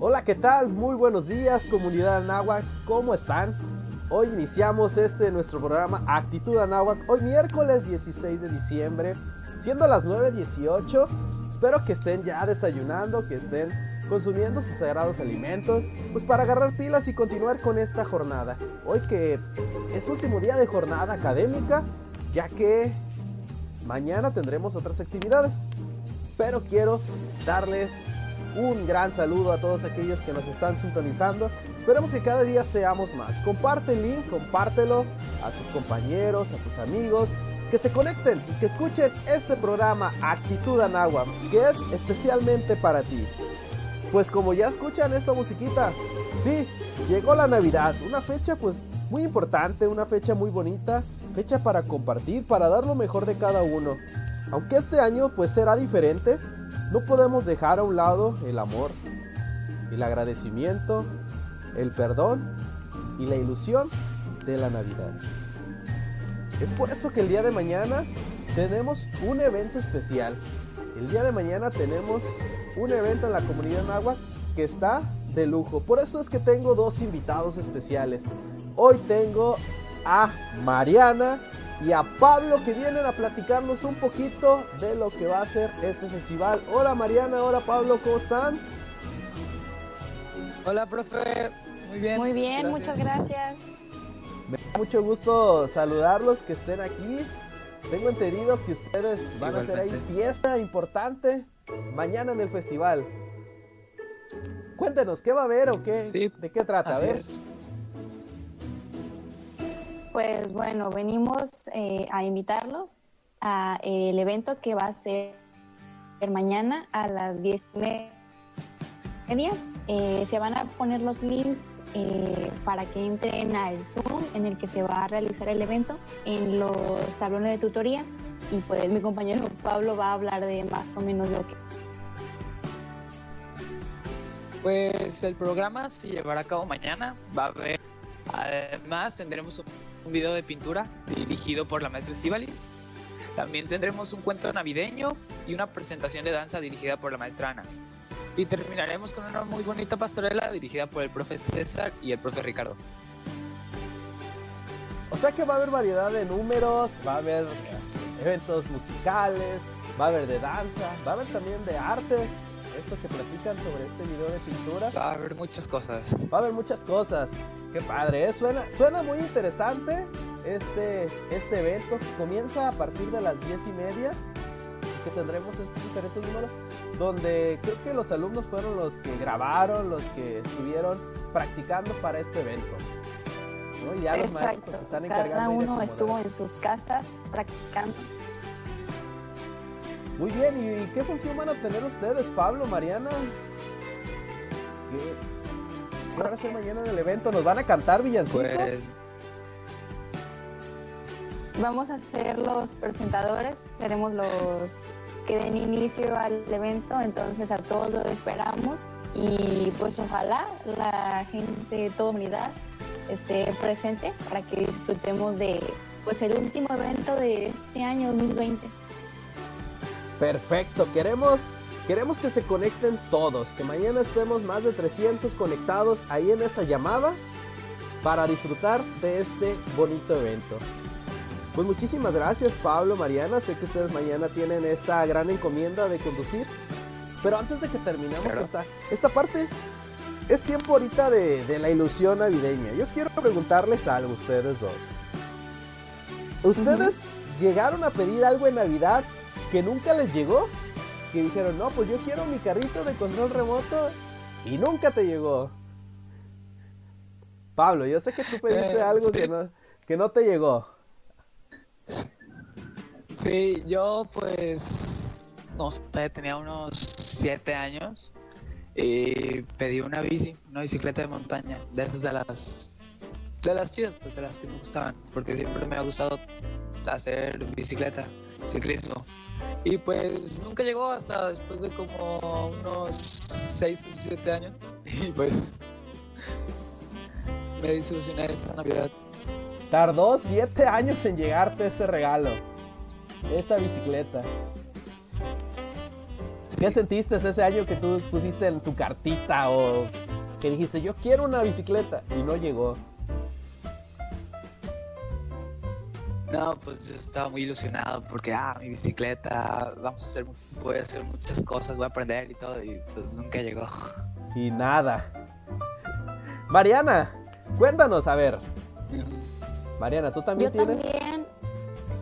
Hola, ¿qué tal? Muy buenos días, comunidad Anáhuac. ¿Cómo están? Hoy iniciamos este nuestro programa Actitud Anáhuac. Hoy miércoles 16 de diciembre, siendo las 9.18. Espero que estén ya desayunando, que estén consumiendo sus sagrados alimentos, pues para agarrar pilas y continuar con esta jornada. Hoy que es último día de jornada académica, ya que mañana tendremos otras actividades. Pero quiero darles un gran saludo a todos aquellos que nos están sintonizando. Esperemos que cada día seamos más. Comparte el link, compártelo a tus compañeros, a tus amigos, que se conecten y que escuchen este programa Actitud Anagua, que es especialmente para ti. Pues como ya escuchan esta musiquita, sí, llegó la Navidad, una fecha pues muy importante, una fecha muy bonita, fecha para compartir, para dar lo mejor de cada uno. Aunque este año pues será diferente, no podemos dejar a un lado el amor, el agradecimiento, el perdón y la ilusión de la Navidad. Es por eso que el día de mañana tenemos un evento especial. El día de mañana tenemos un evento en la comunidad Nahua que está de lujo. Por eso es que tengo dos invitados especiales. Hoy tengo a Mariana y a Pablo que vienen a platicarnos un poquito de lo que va a ser este festival. Hola Mariana, hola Pablo, ¿cómo están? Hola profe, muy bien. Muy bien, muchas gracias. Me da mucho gusto saludarlos, que estén aquí. Tengo entendido que ustedes van a hacer ahí fiesta importante mañana en el festival. Cuéntenos, ¿qué va a haber o qué? ¿De qué trata? A ver. Pues bueno, venimos eh, a invitarlos a eh, el evento que va a ser mañana a las 10 y media. Eh, se van a poner los links para que entren al Zoom en el que se va a realizar el evento en los tablones de tutoría y pues mi compañero Pablo va a hablar de más o menos lo que... Pues el programa se llevará a cabo mañana, va a haber, además tendremos un video de pintura dirigido por la maestra Estivalis. También tendremos un cuento navideño y una presentación de danza dirigida por la maestra Ana. Y terminaremos con una muy bonita pastorela dirigida por el profe César y el profe Ricardo. O sea que va a haber variedad de números, va a haber eventos musicales, va a haber de danza, va a haber también de arte. Esto que platican sobre este video de pintura. Va a haber muchas cosas. Va a haber muchas cosas. Qué padre, ¿eh? suena, suena muy interesante este, este evento. Comienza a partir de las 10 y media. Que tendremos estos diferentes números. Donde creo que los alumnos fueron los que grabaron, los que estuvieron practicando para este evento. Y ya los maestros están encargando. Cada uno estuvo en sus casas practicando. Muy bien, ¿y qué función van a tener ustedes, Pablo, Mariana? ¿Qué, van a hacer mañana en el evento? ¿Nos van a cantar villancicos? Pues... Vamos a ser los presentadores, seremos los que den inicio al evento, entonces a todos los esperamos y pues ojalá la gente, toda unidad, esté presente para que disfrutemos de pues el último evento de este año 2020. Perfecto, queremos queremos que se conecten todos, que mañana estemos más de 300 conectados ahí en esa llamada para disfrutar de este bonito evento. Pues muchísimas gracias Pablo, Mariana, sé que ustedes mañana tienen esta gran encomienda de conducir, pero antes de que terminemos esta, esta parte, es tiempo ahorita de, la ilusión navideña. Yo quiero preguntarles algo a ustedes dos. ¿Ustedes llegaron a pedir algo en Navidad que nunca les llegó? Que dijeron, no, pues yo quiero mi carrito de control remoto y nunca te llegó. Pablo, yo sé que tú pediste eh, algo que, no, que no te llegó. Sí, yo pues, no sé, tenía unos siete años y pedí una bici, una bicicleta de montaña, de esas de las de las chidas, pues de las que me gustaban, porque siempre me ha gustado hacer bicicleta, ciclismo. Y pues nunca llegó hasta después de como unos 6 o 7 años. Y pues me desilusioné esa Navidad. Tardó 7 años en llegarte ese regalo, esa bicicleta. ¿Qué sentiste ese año que tú pusiste en tu cartita o que dijiste yo quiero una bicicleta y no llegó? No, pues yo estaba muy ilusionado porque, ah, mi bicicleta, vamos a hacer, voy a hacer muchas cosas, voy a aprender y todo, y pues nunca llegó. Y nada. Mariana, cuéntanos, a ver. Mariana, ¿tú también yo tienes? también,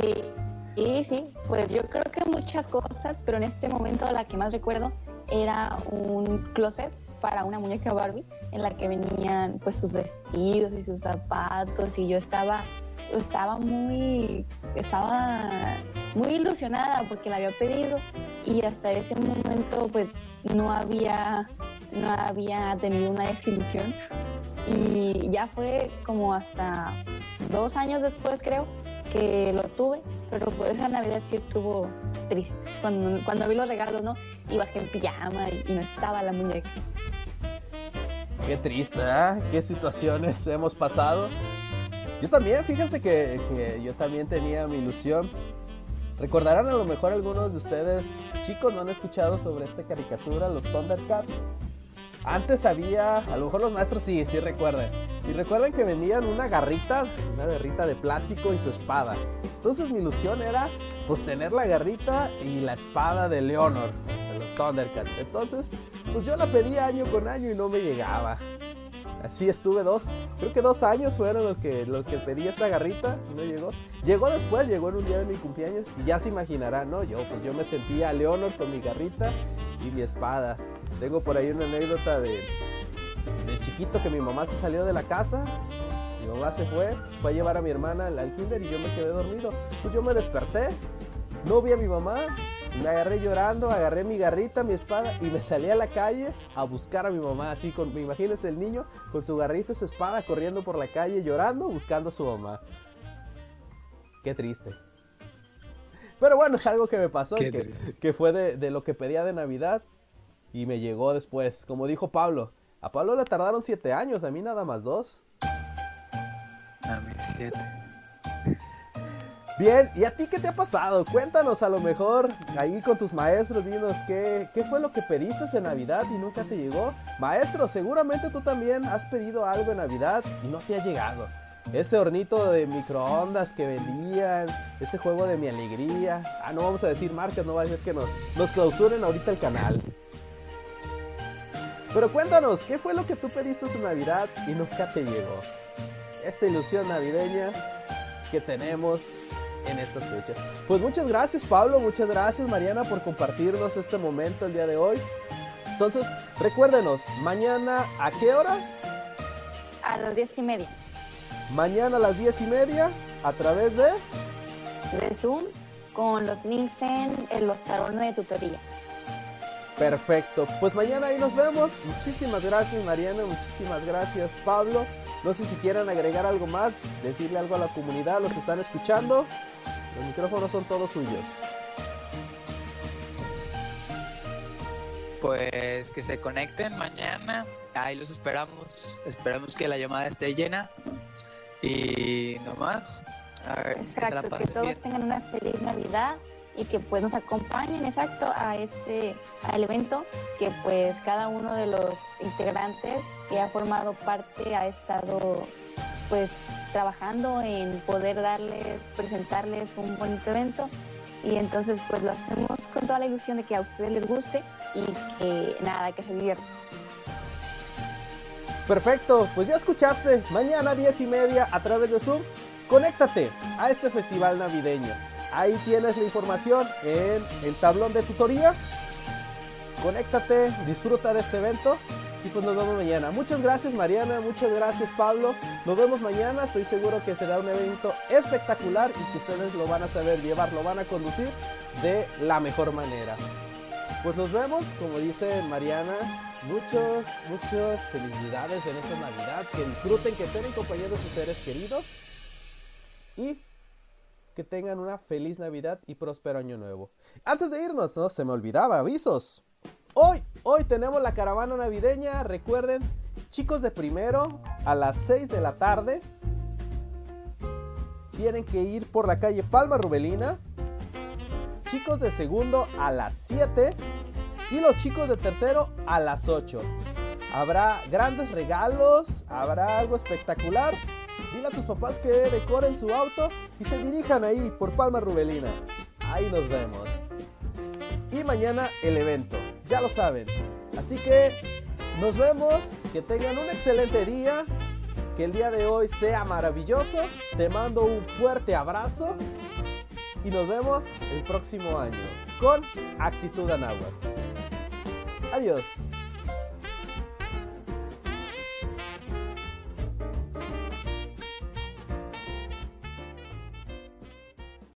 sí. Y sí, pues yo creo que muchas cosas, pero en este momento la que más recuerdo era un closet para una muñeca Barbie en la que venían pues sus vestidos y sus zapatos y yo estaba estaba muy estaba muy ilusionada porque la había pedido y hasta ese momento pues no había no había tenido una desilusión y ya fue como hasta dos años después creo que lo tuve pero pues esa Navidad sí estuvo triste. Cuando, cuando vi los regalos, ¿no? Y bajé en pijama y, y no estaba la muñeca. Qué triste, ¿eh? Qué situaciones hemos pasado. Yo también, fíjense que, que, yo también tenía mi ilusión. Recordarán a lo mejor algunos de ustedes, chicos, no han escuchado sobre esta caricatura, los Thundercats. Antes había, a lo mejor los maestros sí, sí recuerdan. Y recuerden que venían una garrita, una garrita de plástico y su espada. Entonces mi ilusión era pues tener la garrita y la espada de Leonor, de los Thundercats. Entonces, pues yo la pedía año con año y no me llegaba. Así estuve dos, creo que dos años fueron los que, los que pedí esta garrita y no llegó. Llegó después, llegó en un día de mi cumpleaños y ya se imaginará, ¿no? Yo, pues yo me sentía Leonor con mi garrita y mi espada. Tengo por ahí una anécdota de, de chiquito que mi mamá se salió de la casa. Mi mamá se fue, fue a llevar a mi hermana al, al kinder y yo me quedé dormido. Pues yo me desperté, no vi a mi mamá, me agarré llorando, agarré mi garrita, mi espada y me salí a la calle a buscar a mi mamá. Así, con, imagínense el niño con su garrita y su espada corriendo por la calle llorando, buscando a su mamá. Qué triste. Pero bueno, es algo que me pasó, que, que, fue de, de lo que pedía de Navidad y me llegó después. Como dijo Pablo, a Pablo le tardaron siete años, a mí nada más dos. A mí siete. Bien, ¿y a ti qué te ha pasado? Cuéntanos a lo mejor ahí con tus maestros, dinos qué, qué fue lo que pediste en Navidad y nunca te llegó. Maestro, seguramente tú también has pedido algo en Navidad y no te ha llegado. Ese hornito de microondas que vendían, ese juego de mi alegría. Ah, no vamos a decir marcas, no va a decir que nos, nos clausuren ahorita el canal. Pero cuéntanos, ¿qué fue lo que tú pediste en Navidad y nunca te llegó? Esta ilusión navideña que tenemos en estas fechas. Pues muchas gracias Pablo, muchas gracias Mariana por compartirnos este momento el día de hoy. Entonces, recuérdenos, mañana a qué hora? A las diez y media. Mañana a las diez y media a través de... De Zoom con los links en, en los talones de tutoría. Perfecto, pues mañana ahí nos vemos. Muchísimas gracias Mariana, muchísimas gracias Pablo. No sé si quieran agregar algo más, decirle algo a la comunidad, los que están escuchando. Los micrófonos son todos suyos. Pues que se conecten mañana. Ahí los esperamos. Esperamos que la llamada esté llena. Y no más. A ver, exacto, que, que todos bien. tengan una feliz Navidad y que pues nos acompañen exacto a este al evento que pues cada uno de los integrantes que ha formado parte ha estado pues trabajando en poder darles presentarles un bonito evento y entonces pues lo hacemos con toda la ilusión de que a ustedes les guste y que nada que se diviertan Perfecto, pues ya escuchaste, mañana 10 y media a través de Zoom, conéctate a este festival navideño. Ahí tienes la información en el tablón de tutoría. Conéctate, disfruta de este evento y pues nos vemos mañana. Muchas gracias Mariana, muchas gracias Pablo. Nos vemos mañana, estoy seguro que será un evento espectacular y que ustedes lo van a saber llevar, lo van a conducir de la mejor manera. Pues nos vemos, como dice Mariana, muchos, muchas felicidades en esta Navidad, que disfruten, que estén en compañía de sus seres queridos y que tengan una feliz Navidad y próspero año nuevo. Antes de irnos, no se me olvidaba, avisos. Hoy, hoy tenemos la caravana navideña, recuerden, chicos de primero a las 6 de la tarde tienen que ir por la calle Palma Rubelina. Chicos de segundo a las 7 Y los chicos de tercero a las 8. Habrá grandes regalos, habrá algo espectacular. Dile a tus papás que decoren su auto y se dirijan ahí por Palma Rubelina. Ahí nos vemos. Y mañana el evento, ya lo saben. Así que nos vemos, que tengan un excelente día, que el día de hoy sea maravilloso. Te mando un fuerte abrazo y nos vemos el próximo año con Actitud Anáhuac. Adiós.